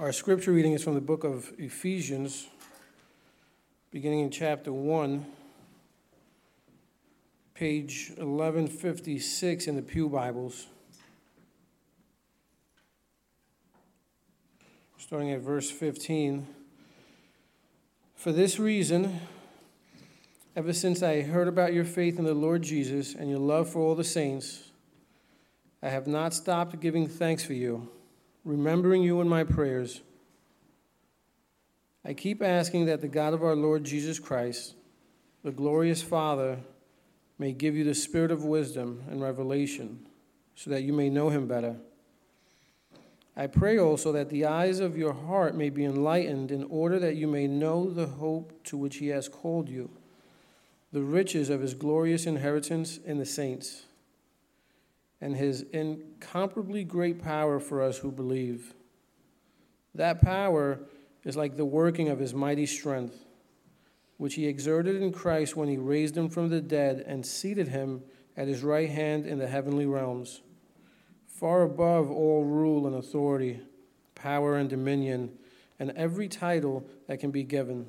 Our scripture reading is from the book of Ephesians, beginning in chapter 1, page 1156 in the Pew Bibles. Starting at verse 15. For this reason, ever since I heard about your faith in the Lord Jesus and your love for all the saints, I have not stopped giving thanks for you remembering you in my prayers. I keep asking that the God of our Lord Jesus Christ, the glorious Father, may give you the spirit of wisdom and revelation so that you may know him better. I pray also that the eyes of your heart may be enlightened in order that you may know the hope to which he has called you, the riches of his glorious inheritance in the saints and his incomparably great power for us who believe. That power is like the working of his mighty strength, which he exerted in Christ when he raised him from the dead and seated him at his right hand in the heavenly realms, far above all rule and authority, power and dominion, and every title that can be given,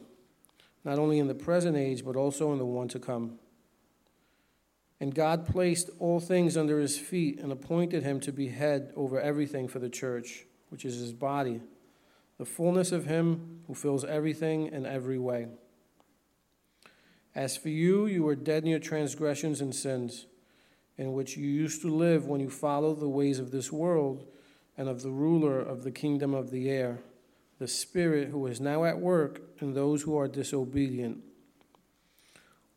not only in the present age, but also in the one to come. And God placed all things under his feet and appointed him to be head over everything for the church, which is his body, the fullness of him who fills everything in every way. As for you, you were dead in your transgressions and sins, in which you used to live when you followed the ways of this world and of the ruler of the kingdom of the air, the Spirit who is now at work in those who are disobedient.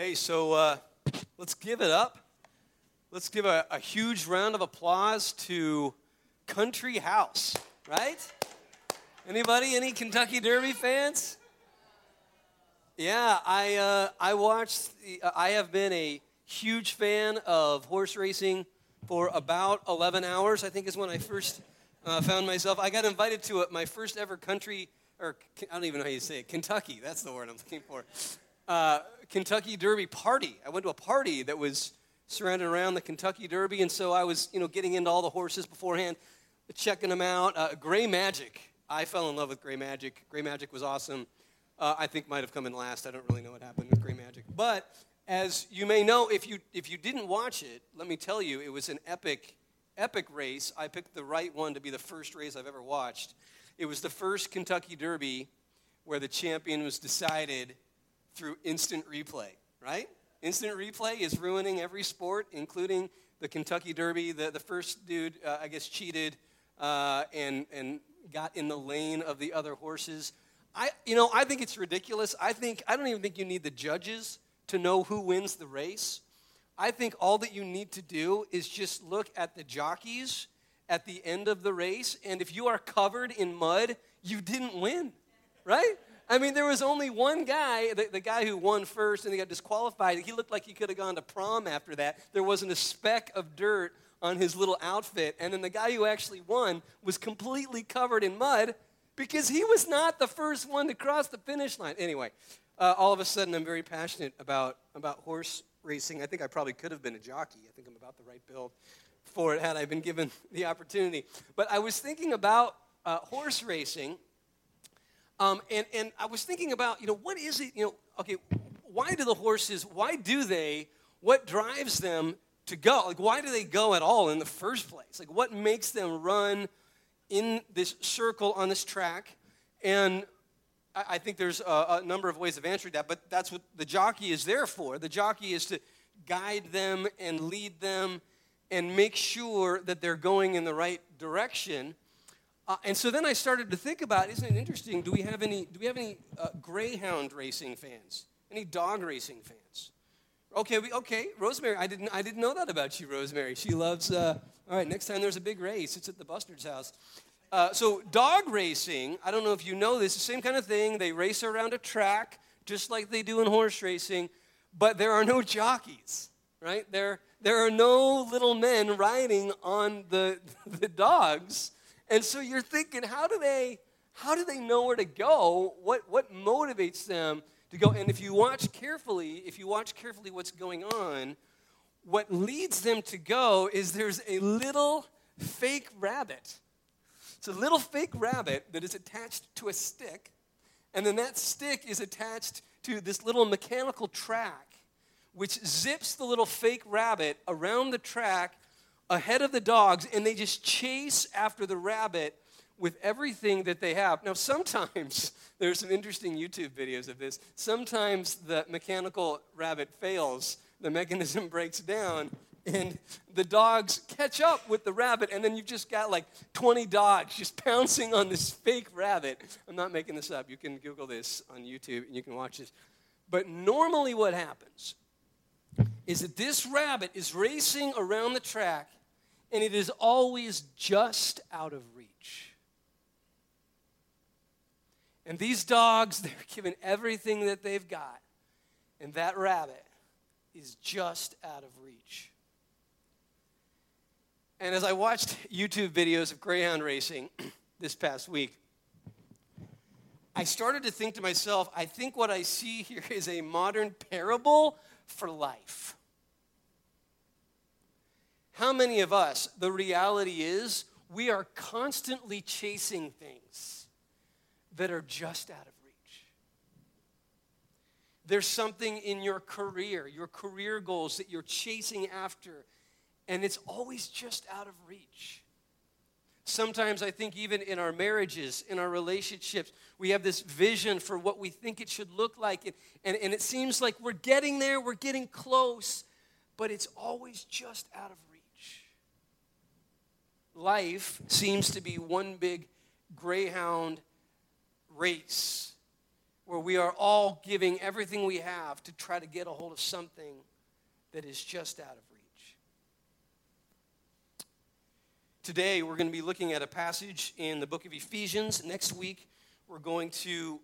Hey, so uh, let's give it up. Let's give a, a huge round of applause to Country House, right? Anybody? Any Kentucky Derby fans? Yeah, I uh, I watched. Uh, I have been a huge fan of horse racing for about 11 hours. I think is when I first uh, found myself. I got invited to a, my first ever country, or I don't even know how you say it, Kentucky. That's the word I'm looking for. Kentucky Derby party. I went to a party that was surrounded around the Kentucky Derby, and so I was, you know, getting into all the horses beforehand, checking them out. Uh, Gray Magic. I fell in love with Gray Magic. Gray Magic was awesome. Uh, I think might have come in last. I don't really know what happened with Gray Magic, but as you may know, if you if you didn't watch it, let me tell you, it was an epic, epic race. I picked the right one to be the first race I've ever watched. It was the first Kentucky Derby where the champion was decided through instant replay, right? Instant replay is ruining every sport, including the Kentucky Derby. The, the first dude, uh, I guess, cheated uh, and, and got in the lane of the other horses. I, you know, I think it's ridiculous. I think I don't even think you need the judges to know who wins the race. I think all that you need to do is just look at the jockeys at the end of the race, and if you are covered in mud, you didn't win, right? I mean, there was only one guy, the, the guy who won first and he got disqualified. He looked like he could have gone to prom after that. There wasn't a speck of dirt on his little outfit. And then the guy who actually won was completely covered in mud because he was not the first one to cross the finish line. Anyway, uh, all of a sudden, I'm very passionate about, about horse racing. I think I probably could have been a jockey. I think I'm about the right build for it had I been given the opportunity. But I was thinking about uh, horse racing um, and, and I was thinking about, you know, what is it, you know, okay, why do the horses, why do they, what drives them to go? Like, why do they go at all in the first place? Like, what makes them run in this circle on this track? And I, I think there's a, a number of ways of answering that, but that's what the jockey is there for. The jockey is to guide them and lead them and make sure that they're going in the right direction. Uh, and so then I started to think about, isn't it interesting? Do we have any? Do we have any uh, greyhound racing fans? Any dog racing fans? Okay, we, okay, Rosemary. I didn't. I didn't know that about you, Rosemary. She loves. Uh, all right, next time there's a big race, it's at the Bustard's house. uh, so dog racing, I don't know if you know this, the same kind of thing. They race around a track just like they do in horse racing, but there are no jockeys, right? There, there are no little men riding on the, the dogs. And so you're thinking, how do they how do they know where to go? What what motivates them to go? And if you watch carefully, if you watch carefully what's going on, what leads them to go is there's a little fake rabbit. It's a little fake rabbit that is attached to a stick, and then that stick is attached to this little mechanical track which zips the little fake rabbit around the track ahead of the dogs, and they just chase after the rabbit with everything that they have. Now, sometimes there's some interesting YouTube videos of this. Sometimes the mechanical rabbit fails, the mechanism breaks down, and the dogs catch up with the rabbit, and then you've just got like 20 dogs just pouncing on this fake rabbit. I'm not making this up. You can Google this on YouTube and you can watch this. But normally, what happens is that this rabbit is racing around the track and it is always just out of reach. And these dogs, they're given everything that they've got, and that rabbit is just out of reach. And as I watched YouTube videos of greyhound racing this past week, I started to think to myself, I think what I see here is a modern parable for life. How many of us, the reality is, we are constantly chasing things that are just out of reach. There's something in your career, your career goals that you're chasing after, and it's always just out of reach. Sometimes I think, even in our marriages, in our relationships, we have this vision for what we think it should look like. And, and, and it seems like we're getting there, we're getting close, but it's always just out of reach. Life seems to be one big greyhound race where we are all giving everything we have to try to get a hold of something that is just out of reach. Today, we're going to be looking at a passage in the book of Ephesians. Next week, we're going to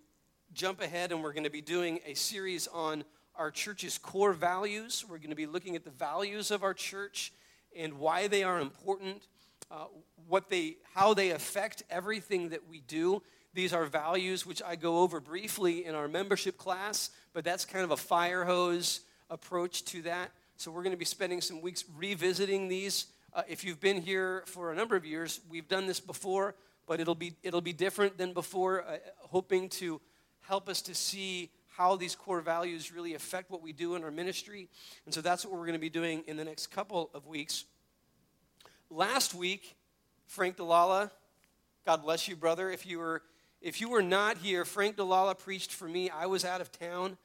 jump ahead and we're going to be doing a series on our church's core values. We're going to be looking at the values of our church and why they are important, uh, what they, how they affect everything that we do. These are values which I go over briefly in our membership class, but that's kind of a fire hose approach to that. So we're going to be spending some weeks revisiting these uh, if you've been here for a number of years, we've done this before, but it'll be, it'll be different than before, uh, hoping to help us to see how these core values really affect what we do in our ministry. And so that's what we're going to be doing in the next couple of weeks. Last week, Frank Delala, God bless you, brother. If you were if you were not here, Frank Delala preached for me. I was out of town.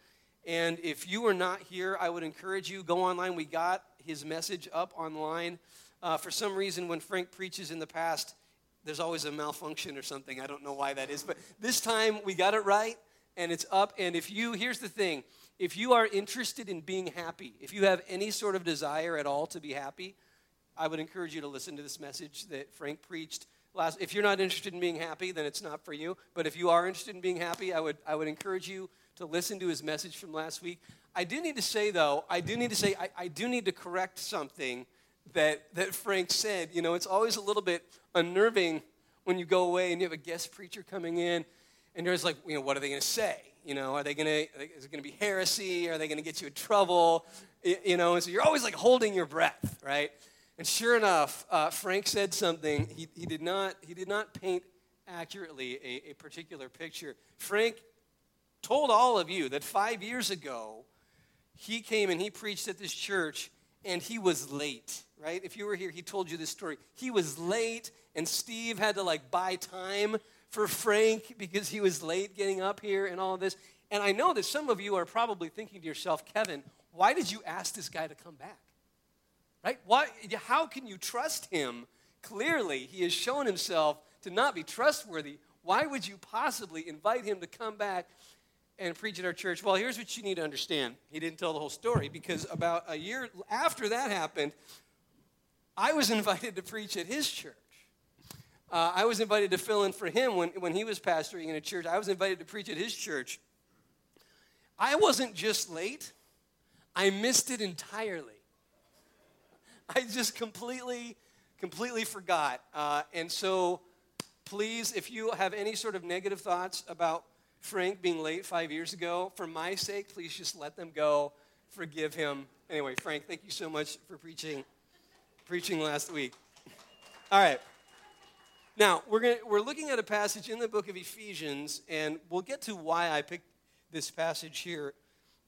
And if you were not here, I would encourage you go online. We got his message up online. Uh, for some reason, when Frank preaches in the past, there's always a malfunction or something. I don't know why that is. But this time we got it right and it's up. And if you, here's the thing if you are interested in being happy, if you have any sort of desire at all to be happy, I would encourage you to listen to this message that Frank preached last. If you're not interested in being happy, then it's not for you. But if you are interested in being happy, I would, I would encourage you to listen to his message from last week. I do need to say, though, I do need to say, I, I do need to correct something that, that Frank said. You know, it's always a little bit unnerving when you go away and you have a guest preacher coming in, and there's like, you know, what are they going to say? You know, are they going to, is it going to be heresy? Are they going to get you in trouble? You know, and so you're always like holding your breath, right? And sure enough, uh, Frank said something. He, he, did not, he did not paint accurately a, a particular picture. Frank told all of you that five years ago, he came and he preached at this church and he was late, right? If you were here, he told you this story. He was late, and Steve had to like buy time for Frank because he was late getting up here and all of this. And I know that some of you are probably thinking to yourself, Kevin, why did you ask this guy to come back? Right? Why, how can you trust him? Clearly, he has shown himself to not be trustworthy. Why would you possibly invite him to come back and preach at our church. Well, here's what you need to understand. He didn't tell the whole story because about a year after that happened, I was invited to preach at his church. Uh, I was invited to fill in for him when, when he was pastoring in a church. I was invited to preach at his church. I wasn't just late, I missed it entirely. I just completely, completely forgot. Uh, and so, please, if you have any sort of negative thoughts about Frank being late five years ago, for my sake, please just let them go. Forgive him. Anyway, Frank, thank you so much for preaching, preaching last week. All right. Now, we're, gonna, we're looking at a passage in the book of Ephesians, and we'll get to why I picked this passage here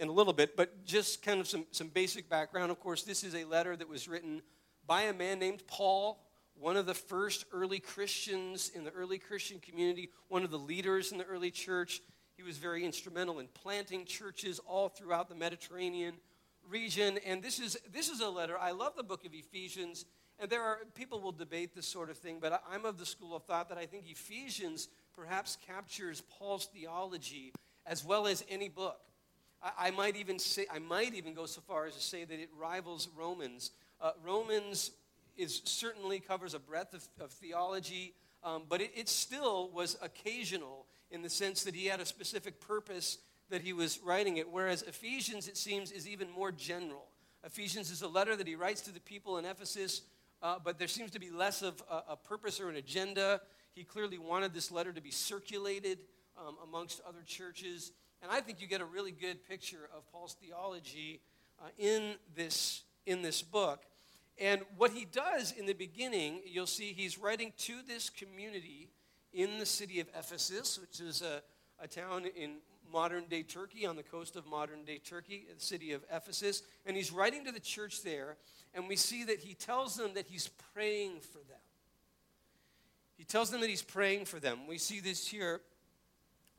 in a little bit, but just kind of some, some basic background. Of course, this is a letter that was written by a man named Paul, one of the first early Christians in the early Christian community, one of the leaders in the early church. He was very instrumental in planting churches all throughout the Mediterranean region. And this is, this is a letter. I love the book of Ephesians. And there are people will debate this sort of thing, but I'm of the school of thought that I think Ephesians perhaps captures Paul's theology as well as any book. I, might even say I might even go so far as to say that it rivals Romans. Uh, Romans is certainly covers a breadth of, of theology, um, but it, it still was occasional in the sense that he had a specific purpose that he was writing it. Whereas Ephesians, it seems, is even more general. Ephesians is a letter that he writes to the people in Ephesus, uh, but there seems to be less of a, a, purpose or an agenda. He clearly wanted this letter to be circulated um, amongst other churches. And I think you get a really good picture of Paul's theology uh, in, this, in this book. And what he does in the beginning, you'll see he's writing to this community in the city of Ephesus, which is a, a town in modern day Turkey, on the coast of modern day Turkey, the city of Ephesus. And he's writing to the church there, and we see that he tells them that he's praying for them. He tells them that he's praying for them. We see this here.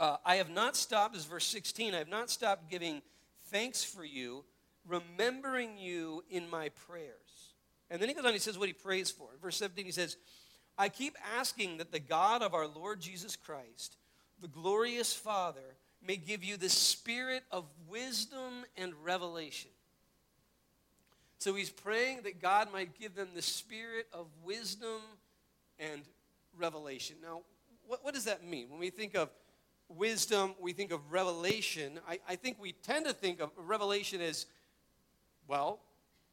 Uh, I have not stopped, this is verse 16, I have not stopped giving thanks for you, remembering you in my prayers. And then he goes on, he says what he prays for. Verse 17, he says, I keep asking that the God of our Lord Jesus Christ, the glorious Father, may give you the spirit of wisdom and revelation. So he's praying that God might give them the spirit of wisdom and revelation. Now, what, what does that mean? When we think of wisdom, we think of revelation. I, I think we tend to think of revelation as, well,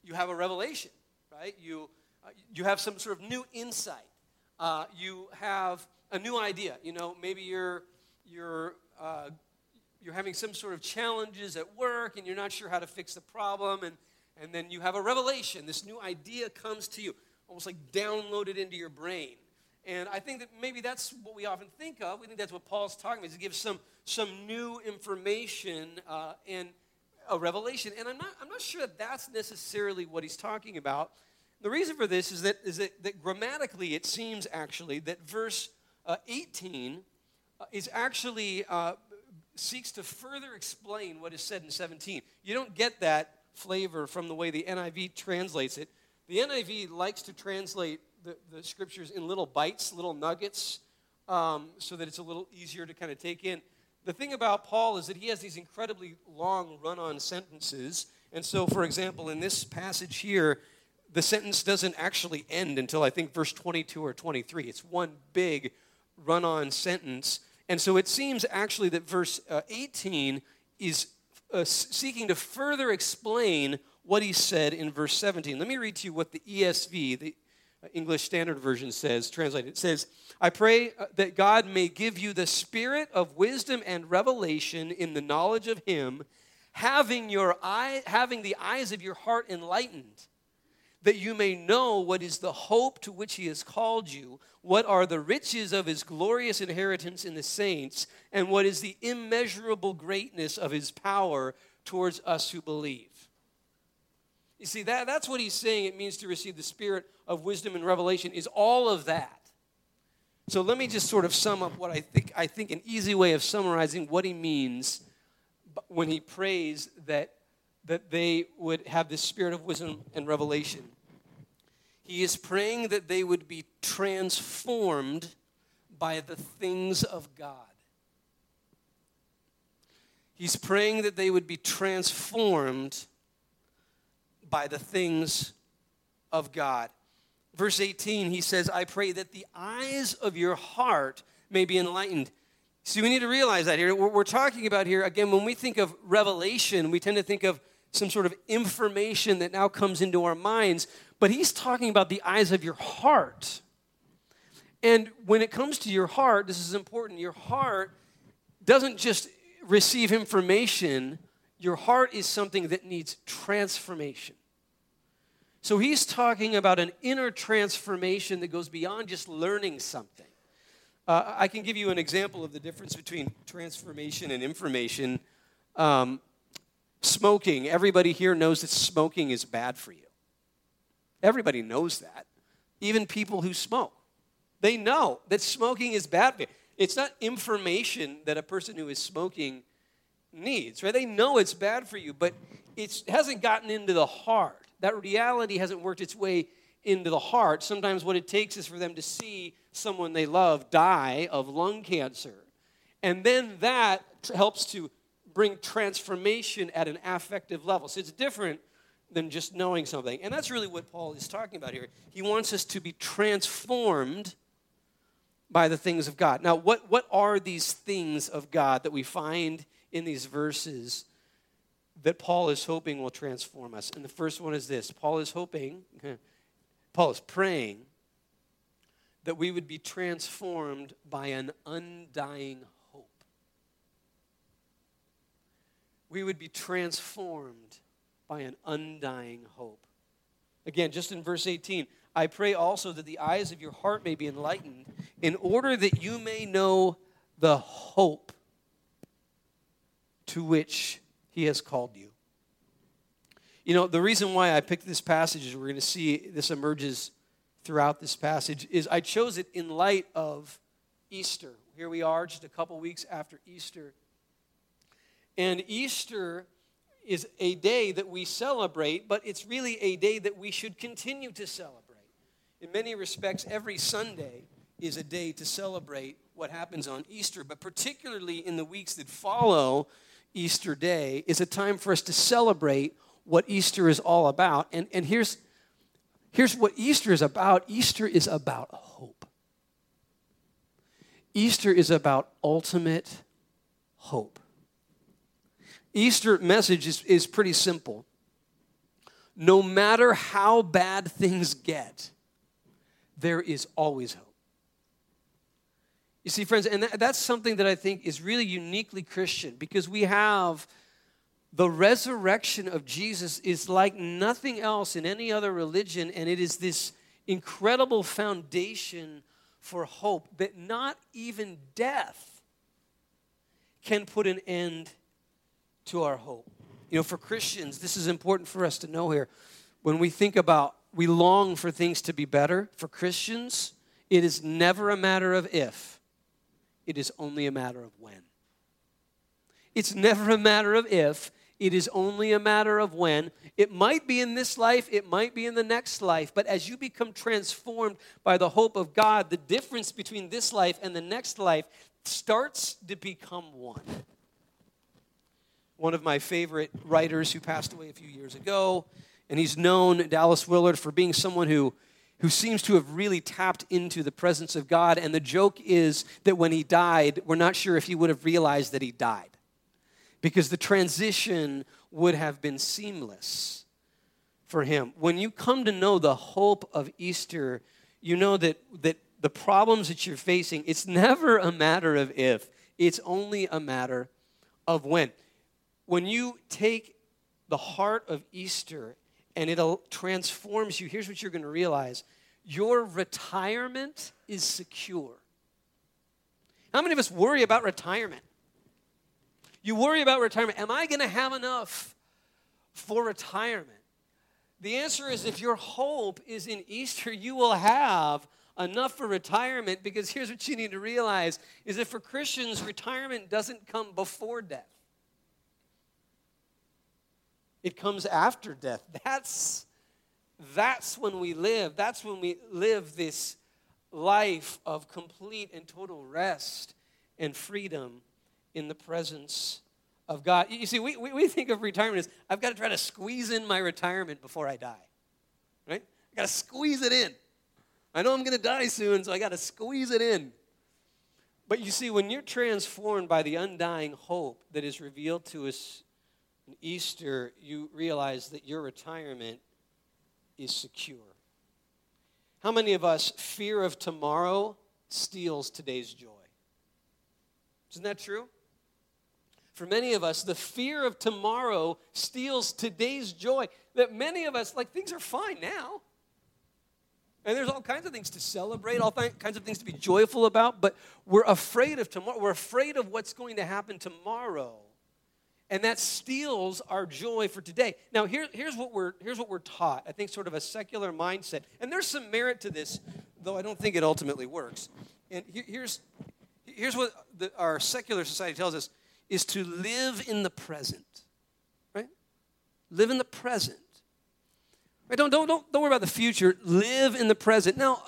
you have a revelation, right? You, uh, you have some sort of new insight. Uh, you have a new idea. You know, maybe you're, you're uh, you're having some sort of challenges at work and you're not sure how to fix the problem, and, and then you have a revelation. This new idea comes to you, almost like downloaded into your brain. And I think that maybe that's what we often think of. We think that's what Paul's talking about, is to give some, some new information uh, and a revelation. And I'm not, I'm not sure that that's necessarily what he's talking about. The reason for this is that, is that, that grammatically it seems actually that verse uh, 18 uh, is actually uh, seeks to further explain what is said in 17. You don't get that flavor from the way the NIV translates it. The NIV likes to translate the, the scriptures in little bites, little nuggets, um, so that it's a little easier to kind of take in. The thing about Paul is that he has these incredibly long run on sentences. And so, for example, in this passage here, the sentence doesn't actually end until I think verse 22 or 23. It's one big run on sentence. And so it seems actually that verse uh, 18 is uh, seeking to further explain what he said in verse 17. Let me read to you what the ESV, the English Standard Version, says, translated. It says, I pray uh, that God may give you the spirit of wisdom and revelation in the knowledge of him, having, your eye, having the eyes of your heart enlightened that you may know what is the hope to which he has called you, what are the riches of his glorious inheritance in the saints, and what is the immeasurable greatness of his power towards us who believe. You see, that, that's what he's saying it means to receive the spirit of wisdom and revelation, is all of that. So let me just sort of sum up what I think, I think an easy way of summarizing what he means when he prays that that they would have this spirit of wisdom and revelation. He is praying that they would be transformed by the things of God. He's praying that they would be transformed by the things of God. verse 18, he says, I pray that the eyes of your heart may be enlightened. See, we need to realize that here. We're, we're talking about here, again, when we think of revelation, we tend to think of some sort of information that now comes into our minds, but he's talking about the eyes of your heart. And when it comes to your heart, this is important. Your heart doesn't just receive information, your heart is something that needs transformation. So he's talking about an inner transformation that goes beyond just learning something. Uh, I can give you an example of the difference between transformation and information. Um, smoking, everybody here knows that smoking is bad for you. Everybody knows that. Even people who smoke. They know that smoking is bad for you. It's not information that a person who is smoking needs, right? They know it's bad for you, but it hasn't gotten into the heart. That reality hasn't worked its way into the heart. Sometimes what it takes is for them to see someone they love die of lung cancer. And then that helps to bring transformation at an affective level. So it's different than just knowing something. And that's really what Paul is talking about here. He wants us to be transformed by the things of God. Now, what, what are these things of God that we find in these verses that Paul is hoping will transform us? And the first one is this Paul is hoping, Paul is praying that we would be transformed by an undying hope. We would be transformed by an undying hope. Again, just in verse 18, I pray also that the eyes of your heart may be enlightened, in order that you may know the hope to which he has called you. You know, the reason why I picked this passage is we're going to see this emerges throughout this passage is I chose it in light of Easter. Here we are just a couple weeks after Easter. And Easter is a day that we celebrate, but it's really a day that we should continue to celebrate. In many respects, every Sunday is a day to celebrate what happens on Easter, but particularly in the weeks that follow Easter Day is a time for us to celebrate what Easter is all about. And, and here's, here's what Easter is about Easter is about hope. Easter is about ultimate hope. Easter message is, is pretty simple. No matter how bad things get, there is always hope. You see, friends, and that's something that I think is really uniquely Christian because we have the resurrection of Jesus is like nothing else in any other religion, and it is this incredible foundation for hope that not even death can put an end to our hope. You know, for Christians, this is important for us to know here. When we think about, we long for things to be better, for Christians, it is never a matter of if, it is only a matter of when. It's never a matter of if, it is only a matter of when. It might be in this life, it might be in the next life, but as you become transformed by the hope of God, the difference between this life and the next life starts to become one. One of my favorite writers who passed away a few years ago, and he's known, Dallas Willard, for being someone who who seems to have really tapped into the presence of God. And the joke is that when he died, we're not sure if he would have realized that he died because the transition would have been seamless for him. When you come to know the hope of Easter, you know that, that the problems that you're facing, it's never a matter of if, it's only a matter of when. When you take the heart of Easter and it transforms you, here's what you're going to realize your retirement is secure. How many of us worry about retirement? You worry about retirement. Am I going to have enough for retirement? The answer is if your hope is in Easter, you will have enough for retirement because here's what you need to realize is that for Christians retirement doesn't come before death. It comes after death. That's that's when we live. That's when we live this life of complete and total rest and freedom in the presence of God. You see, we, we, we think of retirement as I've got to try to squeeze in my retirement before I die. Right? I got to squeeze it in. I know I'm going to die soon, so I got to squeeze it in. But you see, when you're transformed by the undying hope that is revealed to us Easter, you realize that your retirement is secure. How many of us, fear of tomorrow steals today's joy? Isn't that true? For many of us, the fear of tomorrow steals today's joy. That many of us, like, things are fine now. And there's all kinds of things to celebrate, all th- kinds of things to be joyful about, but we're afraid of tomorrow. We're afraid of what's going to happen tomorrow. And that steals our joy for today. Now, here, here's, what we're, here's what we're taught. I think sort of a secular mindset. And there's some merit to this, though I don't think it ultimately works. And here's, here's what the, our secular society tells us is to live in the present, right? Live in the present. Right? Don't, don't, don't, don't worry about the future. Live in the present. Now,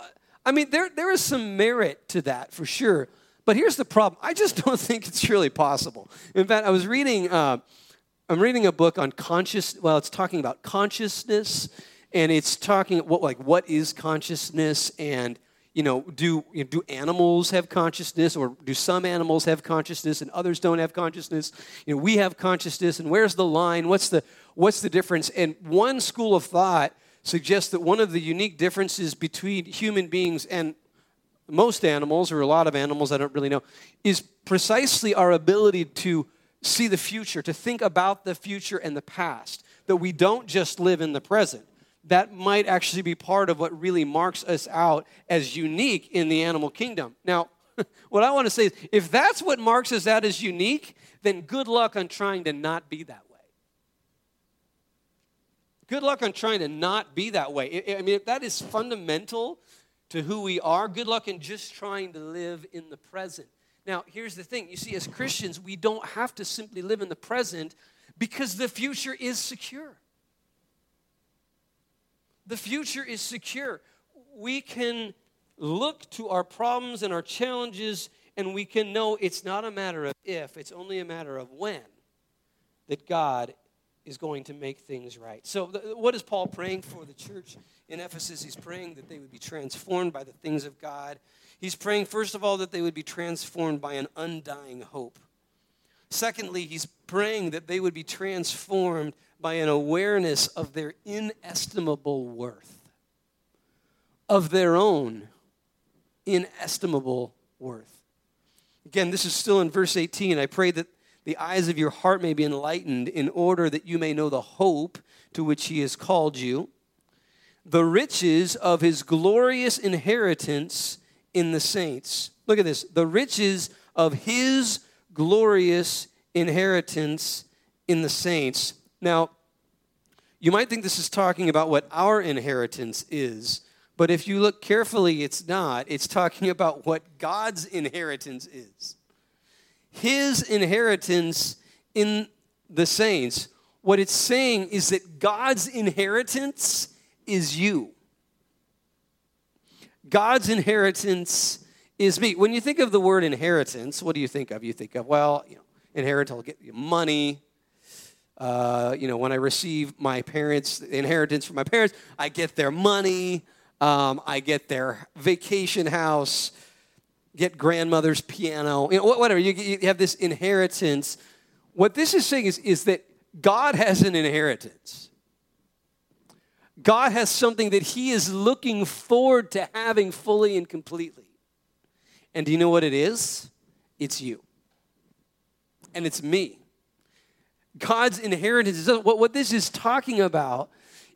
I mean, there, there is some merit to that for sure. But here's the problem. I just don't think it's really possible. In fact, I was reading, uh, I'm reading a book on conscious, well, it's talking about consciousness, and it's talking what like what is consciousness and you know, do, you know, do animals have consciousness or do some animals have consciousness and others don't have consciousness? You know, we have consciousness and where's the line? What's the, what's the difference? And one school of thought suggests that one of the unique differences between human beings and most animals, or a lot of animals, I don't really know, is precisely our ability to see the future, to think about the future and the past, that we don't just live in the present that might actually be part of what really marks us out as unique in the animal kingdom. Now, what I want to say is if that's what marks us out as unique, then good luck on trying to not be that way. Good luck on trying to not be that way. I mean, if that is fundamental to who we are, good luck in just trying to live in the present. Now, here's the thing you see, as Christians, we don't have to simply live in the present because the future is secure. The future is secure. We can look to our problems and our challenges, and we can know it's not a matter of if, it's only a matter of when that God is going to make things right. So, what is Paul praying for the church in Ephesus? He's praying that they would be transformed by the things of God. He's praying, first of all, that they would be transformed by an undying hope. Secondly, he's praying that they would be transformed by an awareness of their inestimable worth, of their own inestimable worth. Again, this is still in verse 18. I pray that the eyes of your heart may be enlightened in order that you may know the hope to which he has called you, the riches of his glorious inheritance in the saints. Look at this the riches of his glorious inheritance in the saints. Now, you might think this is talking about what our inheritance is, but if you look carefully, it's not. It's talking about what God's inheritance is. His inheritance in the saints. What it's saying is that God's inheritance is you. God's inheritance is me. When you think of the word inheritance, what do you think of? You think of, well, you know, inherit, I'll get money. Uh, you know, when I receive my parents' inheritance from my parents, I get their money, um, I get their vacation house, get grandmother's piano, you know, whatever. You, you have this inheritance. What this is saying is, is that God has an inheritance. God has something that He is looking forward to having fully and completely. And do you know what it is? It's you and it's me. God's inheritance what, what this is talking about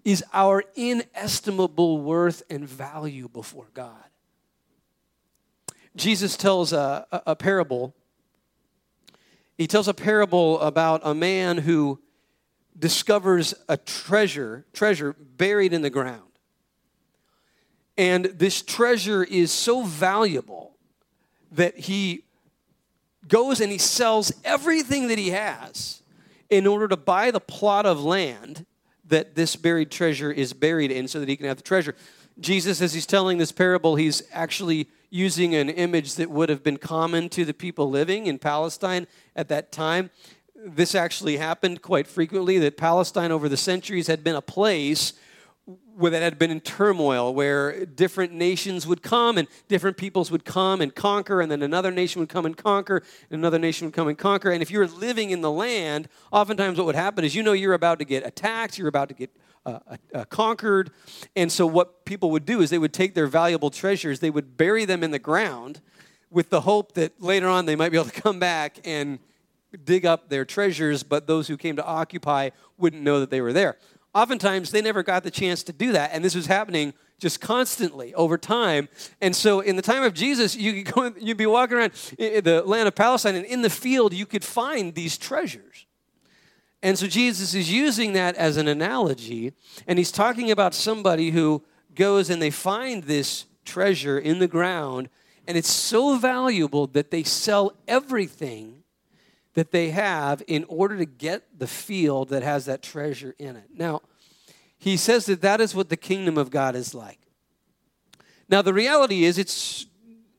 is our inestimable worth and value before God. Jesus tells a, a, a parable. He tells a parable about a man who discovers a treasure, treasure buried in the ground. And this treasure is so valuable that he goes and he sells everything that he has in order to buy the plot of land that this buried treasure is buried in so that he can have the treasure. Jesus, as he's telling this parable, he's actually using an image that would have been common to the people living in Palestine at that time. This actually happened quite frequently, that Palestine over the centuries had been a place where that had been in turmoil, where different nations would come and different peoples would come and conquer, and then another nation would come and conquer, and another nation would come and conquer. And if you were living in the land, oftentimes what would happen is you know you're about to get attacked, you're about to get uh, uh, conquered. And so what people would do is they would take their valuable treasures, they would bury them in the ground with the hope that later on they might be able to come back and dig up their treasures, but those who came to occupy wouldn't know that they were there oftentimes they never got the chance to do that. And this was happening just constantly over time. And so in the time of Jesus, you could go, you'd be walking around the land of Palestine, and in the field, you could find these treasures. And so Jesus is using that as an analogy, and he's talking about somebody who goes and they find this treasure in the ground, and it's so valuable that they sell everything that they have in order to get the field that has that treasure in it. Now, he says that that is what the kingdom of God is like. Now, the reality is, it's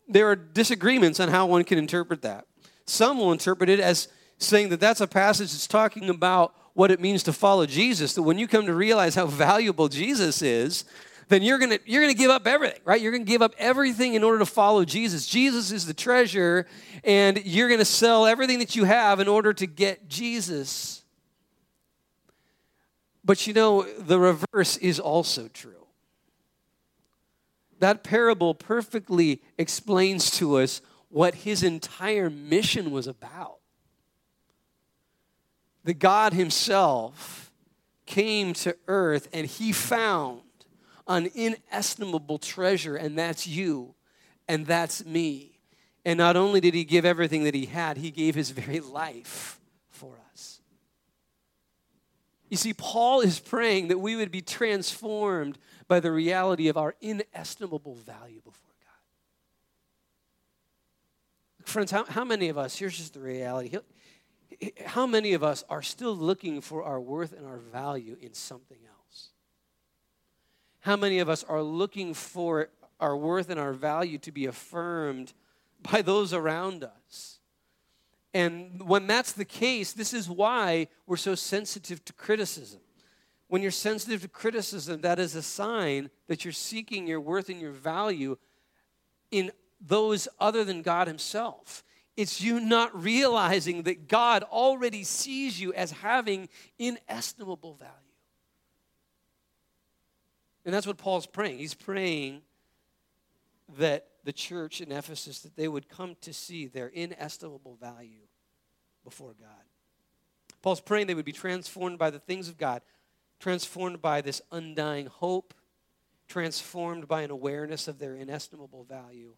there are disagreements on how one can interpret that. Some will interpret it as saying that that's a passage that's talking about what it means to follow Jesus. That when you come to realize how valuable Jesus is, then you're gonna you're gonna give up everything, right? You're gonna give up everything in order to follow Jesus. Jesus is the treasure, and you're gonna sell everything that you have in order to get Jesus. But you know, the reverse is also true. That parable perfectly explains to us what his entire mission was about. The God Himself came to earth and He found an inestimable treasure, and that's you, and that's me. And not only did he give everything that he had, he gave his very life for us. You see, Paul is praying that we would be transformed by the reality of our inestimable value before God. Friends, how, how many of us, here's just the reality, how many of us are still looking for our worth and our value in something else? How many of us are looking for our worth and our value to be affirmed by those around us? And when that's the case, this is why we're so sensitive to criticism. When you're sensitive to criticism, that is a sign that you're seeking your worth and your value in those other than God Himself. It's you not realizing that God already sees you as having inestimable value. And that's what Paul's praying. He's praying that the church in Ephesus that they would come to see their inestimable value before God. Paul's praying they would be transformed by the things of God, transformed by this undying hope, transformed by an awareness of their inestimable value,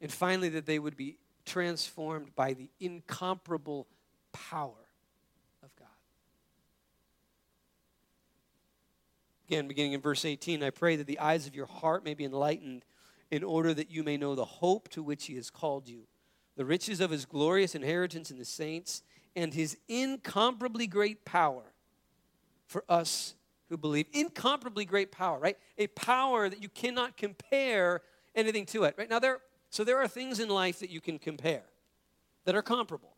and finally that they would be transformed by the incomparable power of God. Again, beginning in verse 18, I pray that the eyes of your heart may be enlightened in order that you may know the hope to which he has called you, the riches of his glorious inheritance in the saints, and his incomparably great power for us who believe. Incomparably great power, right? A power that you cannot compare anything to it, right? Now, there, so there are things in life that you can compare that are comparable,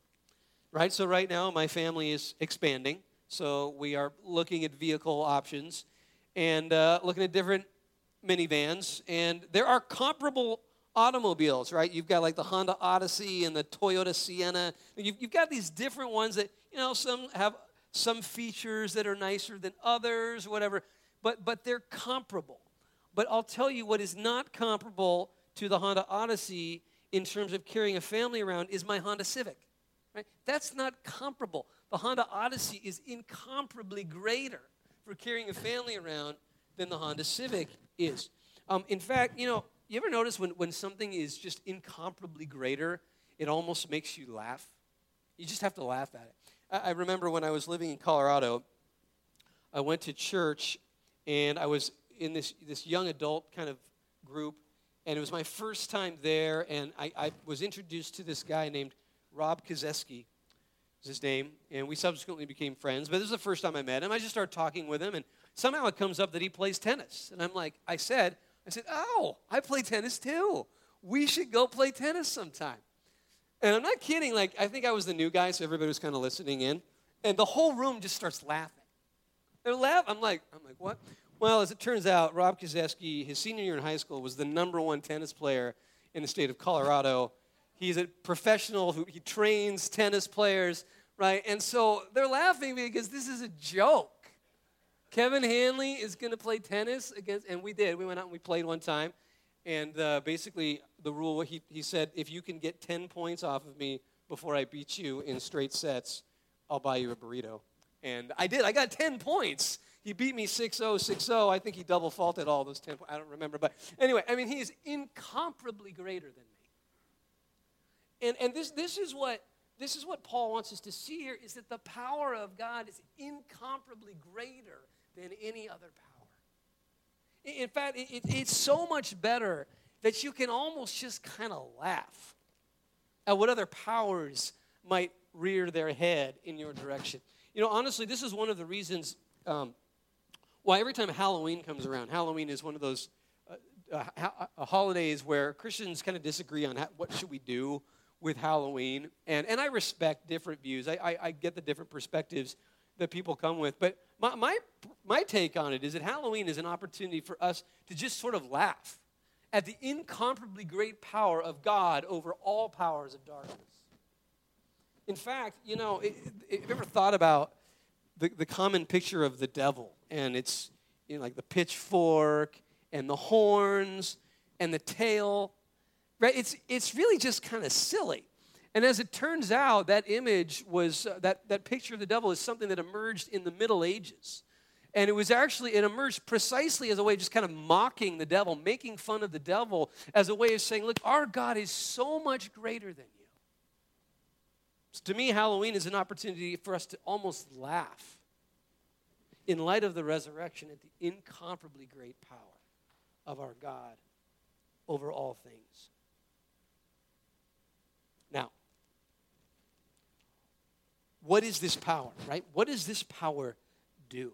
right? So, right now, my family is expanding. So, we are looking at vehicle options and uh, looking at different minivans, and there are comparable automobiles, right? You've got like the Honda Odyssey and the Toyota Sienna. You've, you've got these different ones that, you know, some have some features that are nicer than others, whatever, but, but they're comparable. But I'll tell you what is not comparable to the Honda Odyssey in terms of carrying a family around is my Honda Civic. Right? That's not comparable. The Honda Odyssey is incomparably greater for carrying a family around than the Honda Civic is. Um, in fact, you know, you ever notice when, when something is just incomparably greater, it almost makes you laugh? You just have to laugh at it. I, I remember when I was living in Colorado, I went to church and I was in this, this young adult kind of group, and it was my first time there, and I, I was introduced to this guy named Rob Kazeski his name, and we subsequently became friends. But this is the first time I met him. I just started talking with him, and somehow it comes up that he plays tennis. And I'm like, I said, I said, oh, I play tennis too. We should go play tennis sometime. And I'm not kidding. Like, I think I was the new guy, so everybody was kind of listening in. And the whole room just starts laughing. They're laughing. I'm like, I'm like, what? Well, as it turns out, Rob Kazeski, his senior year in high school, was the number one tennis player in the state of Colorado. He's a professional who he trains tennis players, right? And so they're laughing because this is a joke. Kevin Hanley is going to play tennis against, and we did. We went out and we played one time. And uh, basically, the rule he, he said, if you can get 10 points off of me before I beat you in straight sets, I'll buy you a burrito. And I did. I got 10 points. He beat me 6 0, 6 0. I think he double faulted all those 10 points. I don't remember. But anyway, I mean, he is incomparably greater than me. And, and this, this, is what, this is what Paul wants us to see here is that the power of God is incomparably greater than any other power. In fact, it, it, it's so much better that you can almost just kind of laugh at what other powers might rear their head in your direction. You know, honestly, this is one of the reasons um, why every time Halloween comes around, Halloween is one of those uh, uh, uh holidays where Christians kind of disagree on what should we do with Halloween. And, and I respect different views. I, I, I get the different perspectives that people come with. But my, my, my take on it is that Halloween is an opportunity for us to just sort of laugh at the incomparably great power of God over all powers of darkness. In fact, you know, have you ever thought about the, the common picture of the devil? And it's you know, like the pitchfork and the horns and the tail, right? It's, it's really just kind of silly. And as it turns out, that image was, uh, that, that picture of the devil is something that emerged in the Middle Ages. And it was actually, it emerged precisely as a way of just kind of mocking the devil, making fun of the devil, as a way of saying, look, our God is so much greater than you. So to me, Halloween is an opportunity for us to almost laugh in light of the resurrection at the incomparably great power of our God over all things. Now, what is this power, right? What does this power do?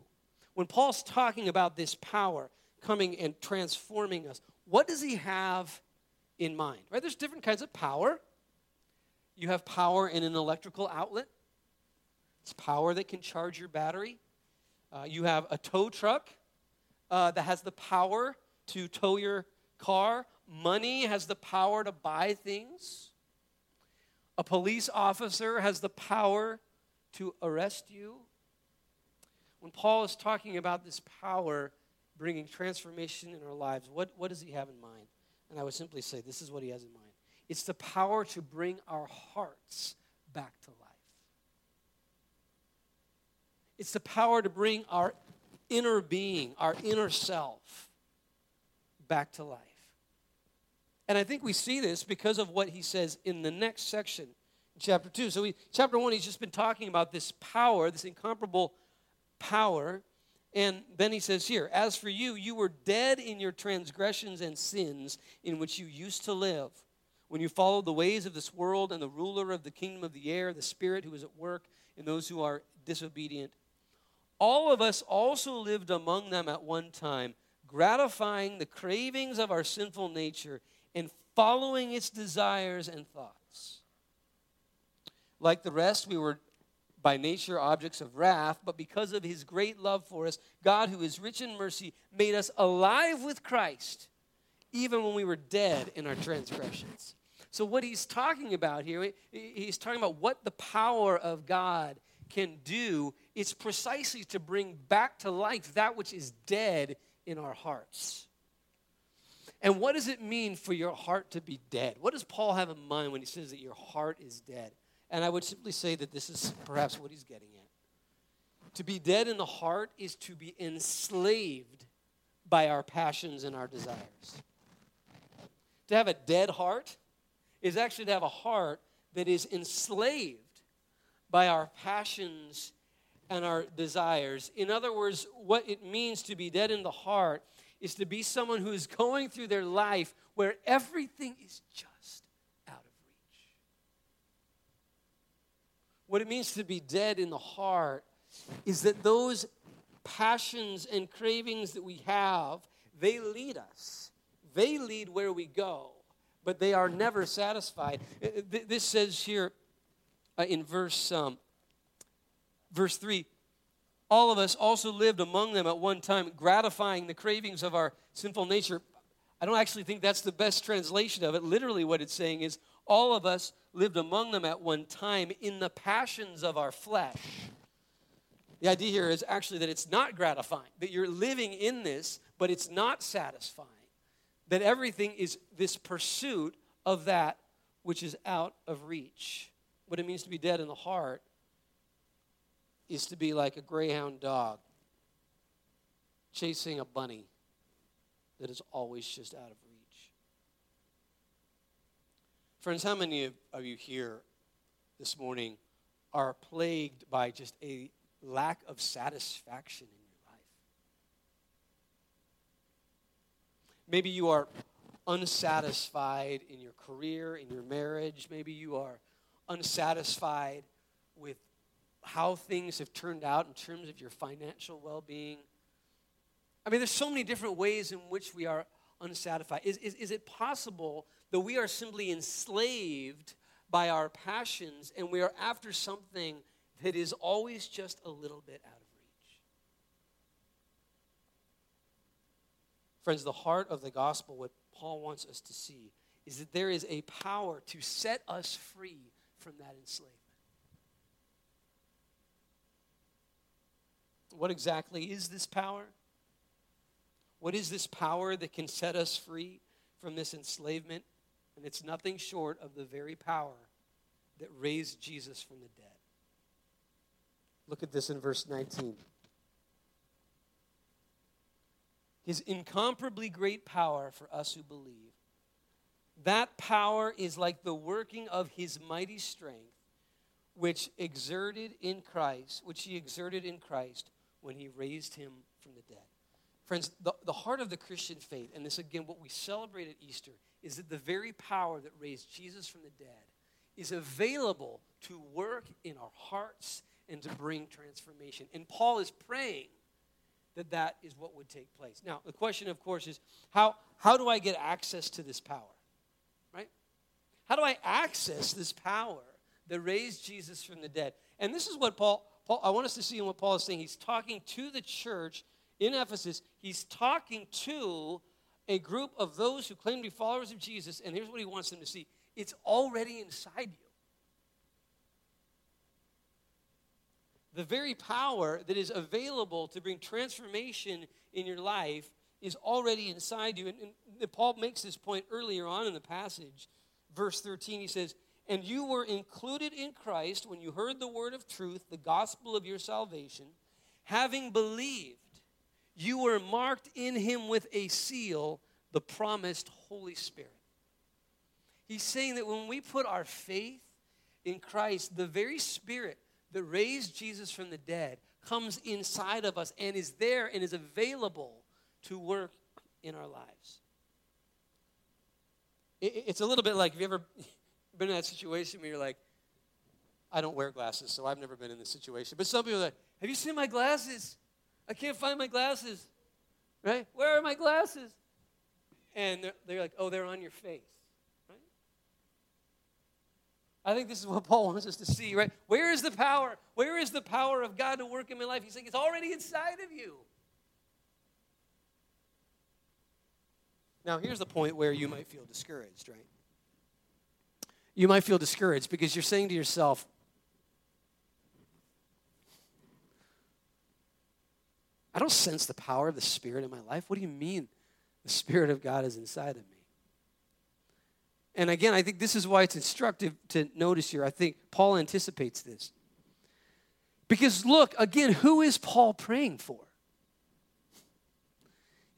When Paul's talking about this power coming and transforming us, what does he have in mind? Right? There's different kinds of power. You have power in an electrical outlet. It's power that can charge your battery. Uh, you have a tow truck uh, that has the power to tow your car. Money has the power to buy things. A police officer has the power to arrest you. When Paul is talking about this power bringing transformation in our lives, what, what does he have in mind? And I would simply say this is what he has in mind it's the power to bring our hearts back to life. It's the power to bring our inner being, our inner self, back to life. And I think we see this because of what he says in the next section, chapter 2. So, we, chapter 1, he's just been talking about this power, this incomparable power. And then he says here, As for you, you were dead in your transgressions and sins in which you used to live when you followed the ways of this world and the ruler of the kingdom of the air, the spirit who is at work in those who are disobedient. All of us also lived among them at one time, gratifying the cravings of our sinful nature and following its desires and thoughts. Like the rest, we were by nature objects of wrath, but because of his great love for us, God, who is rich in mercy, made us alive with Christ, even when we were dead in our transgressions. So, what he's talking about here, he's talking about what the power of God can do. It's precisely to bring back to life that which is dead in our hearts. And what does it mean for your heart to be dead? What does Paul have in mind when he says that your heart is dead? And I would simply say that this is perhaps what he's getting at. To be dead in the heart is to be enslaved by our passions and our desires. To have a dead heart is actually to have a heart that is enslaved by our passions and our desires. In other words, what it means to be dead in the heart is to be someone who is going through their life where everything is just out of reach. What it means to be dead in the heart is that those passions and cravings that we have, they lead us. They lead where we go but they are never satisfied. Uh, uh, this says here uh, in verse, um, verse 3 all of us also lived among them at one time, gratifying the cravings of our sinful nature. I don't actually think that's the best translation of it. Literally, what it's saying is, all of us lived among them at one time in the passions of our flesh. The idea here is actually that it's not gratifying, that you're living in this, but it's not satisfying. That everything is this pursuit of that which is out of reach. What it means to be dead in the heart is to be like a greyhound dog chasing a bunny that is always just out of reach. Friends, how many of you here this morning are plagued by just a lack of satisfaction in your life? Maybe you are unsatisfied in your career, in your marriage. Maybe you are unsatisfied with how things have turned out in terms of your financial well being. I mean, there's so many different ways in which we are unsatisfied. Is, is, is it possible that we are simply enslaved by our passions and we are after something that is always just a little bit out of reach? Friends, the heart of the gospel, what Paul wants us to see, is that there is a power to set us free from that enslavement. What exactly is this power? What is this power that can set us free from this enslavement? And it's nothing short of the very power that raised Jesus from the dead. Look at this in verse 19. His incomparably great power for us who believe. That power is like the working of his mighty strength, which exerted in Christ, which he exerted in Christ when he raised him from the dead. Friends, the, the heart of the Christian faith, and this again, what we celebrate at Easter, is that the very power that raised Jesus from the dead is available to work in our hearts and to bring transformation. And Paul is praying that that is what would take place. Now, the question, of course, is how, how do I get access to this power? Right? How do I access this power that raised Jesus from the dead? And this is what Paul, Paul, I want us to see what Paul is saying. He's talking to the church in Ephesus. He's talking to a group of those who claim to be followers of Jesus, and here's what he wants them to see it's already inside you. The very power that is available to bring transformation in your life is already inside you. And, and Paul makes this point earlier on in the passage. Verse 13, he says, and you were included in Christ when you heard the word of truth, the gospel of your salvation. Having believed, you were marked in him with a seal, the promised Holy Spirit. He's saying that when we put our faith in Christ, the very Spirit that raised Jesus from the dead comes inside of us and is there and is available to work in our lives. It's a little bit like, have you ever been in that situation where you're like, I don't wear glasses, so I've never been in this situation. But some people are like, Have you seen my glasses? I can't find my glasses. Right? Where are my glasses? And they're, they're like, Oh, they're on your face. Right? I think this is what Paul wants us to see, right? Where is the power? Where is the power of God to work in my life? He's saying it's already inside of you. Now, here's the point where you might feel discouraged, right? You might feel discouraged because you're saying to yourself, I don't sense the power of the Spirit in my life. What do you mean the Spirit of God is inside of me? And again, I think this is why it's instructive to notice here. I think Paul anticipates this. Because look, again, who is Paul praying for?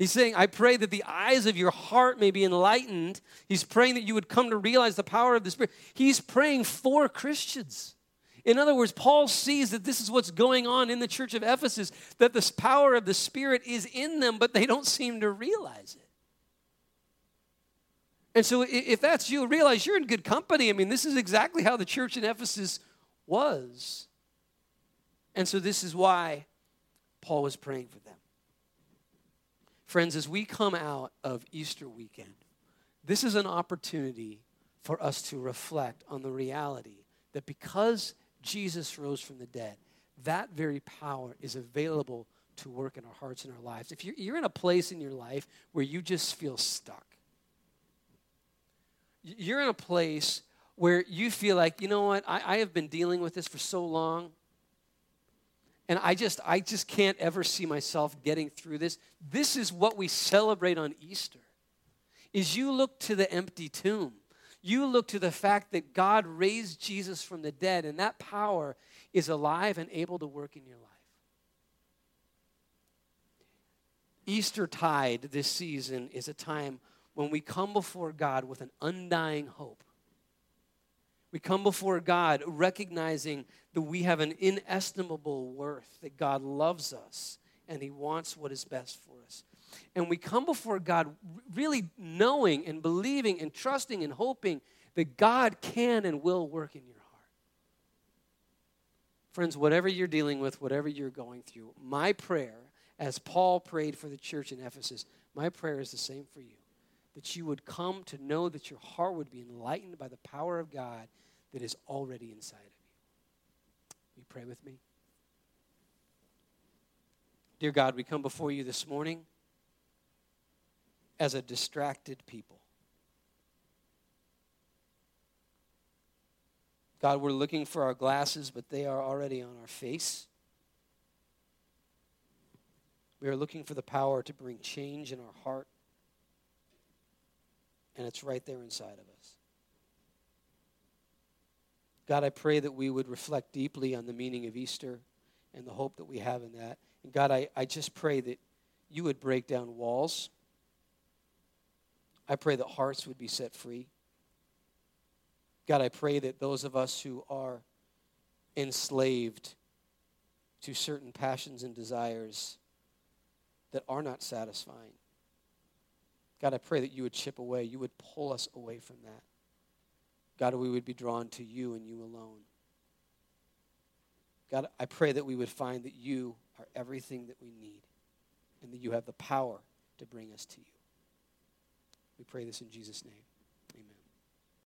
He's saying, I pray that the eyes of your heart may be enlightened. He's praying that you would come to realize the power of the Spirit. He's praying for Christians. In other words, Paul sees that this is what's going on in the church of Ephesus, that this power of the Spirit is in them, but they don't seem to realize it. And so, if that's you, realize you're in good company. I mean, this is exactly how the church in Ephesus was. And so, this is why Paul was praying for them. Friends, as we come out of Easter weekend, this is an opportunity for us to reflect on the reality that because Jesus rose from the dead, that very power is available to work in our hearts and our lives. If you're, you're in a place in your life where you just feel stuck, you're in a place where you feel like, you know what, I, I have been dealing with this for so long. And I just, I just can't ever see myself getting through this. This is what we celebrate on Easter. Is you look to the empty tomb. You look to the fact that God raised Jesus from the dead, and that power is alive and able to work in your life. Easter tide this season is a time when we come before God with an undying hope. We come before God recognizing that we have an inestimable worth, that God loves us and He wants what is best for us. And we come before God really knowing and believing and trusting and hoping that God can and will work in your heart. Friends, whatever you're dealing with, whatever you're going through, my prayer, as Paul prayed for the church in Ephesus, my prayer is the same for you that you would come to know that your heart would be enlightened by the power of God that is already inside of you. You pray with me? Dear God, we come before you this morning as a distracted people. God, we're looking for our glasses, but they are already on our face. We are looking for the power to bring change in our heart and it's right there inside of us. God, I pray that we would reflect deeply on the meaning of Easter and the hope that we have in that. And God, I, I just pray that you would break down walls. I pray that hearts would be set free. God, I pray that those of us who are enslaved to certain passions and desires that are not satisfying, God, I pray that you would chip away, you would pull us away from that. God, we would be drawn to you and you alone. God, I pray that we would find that you are everything that we need and that you have the power to bring us to you. We pray this in Jesus' name.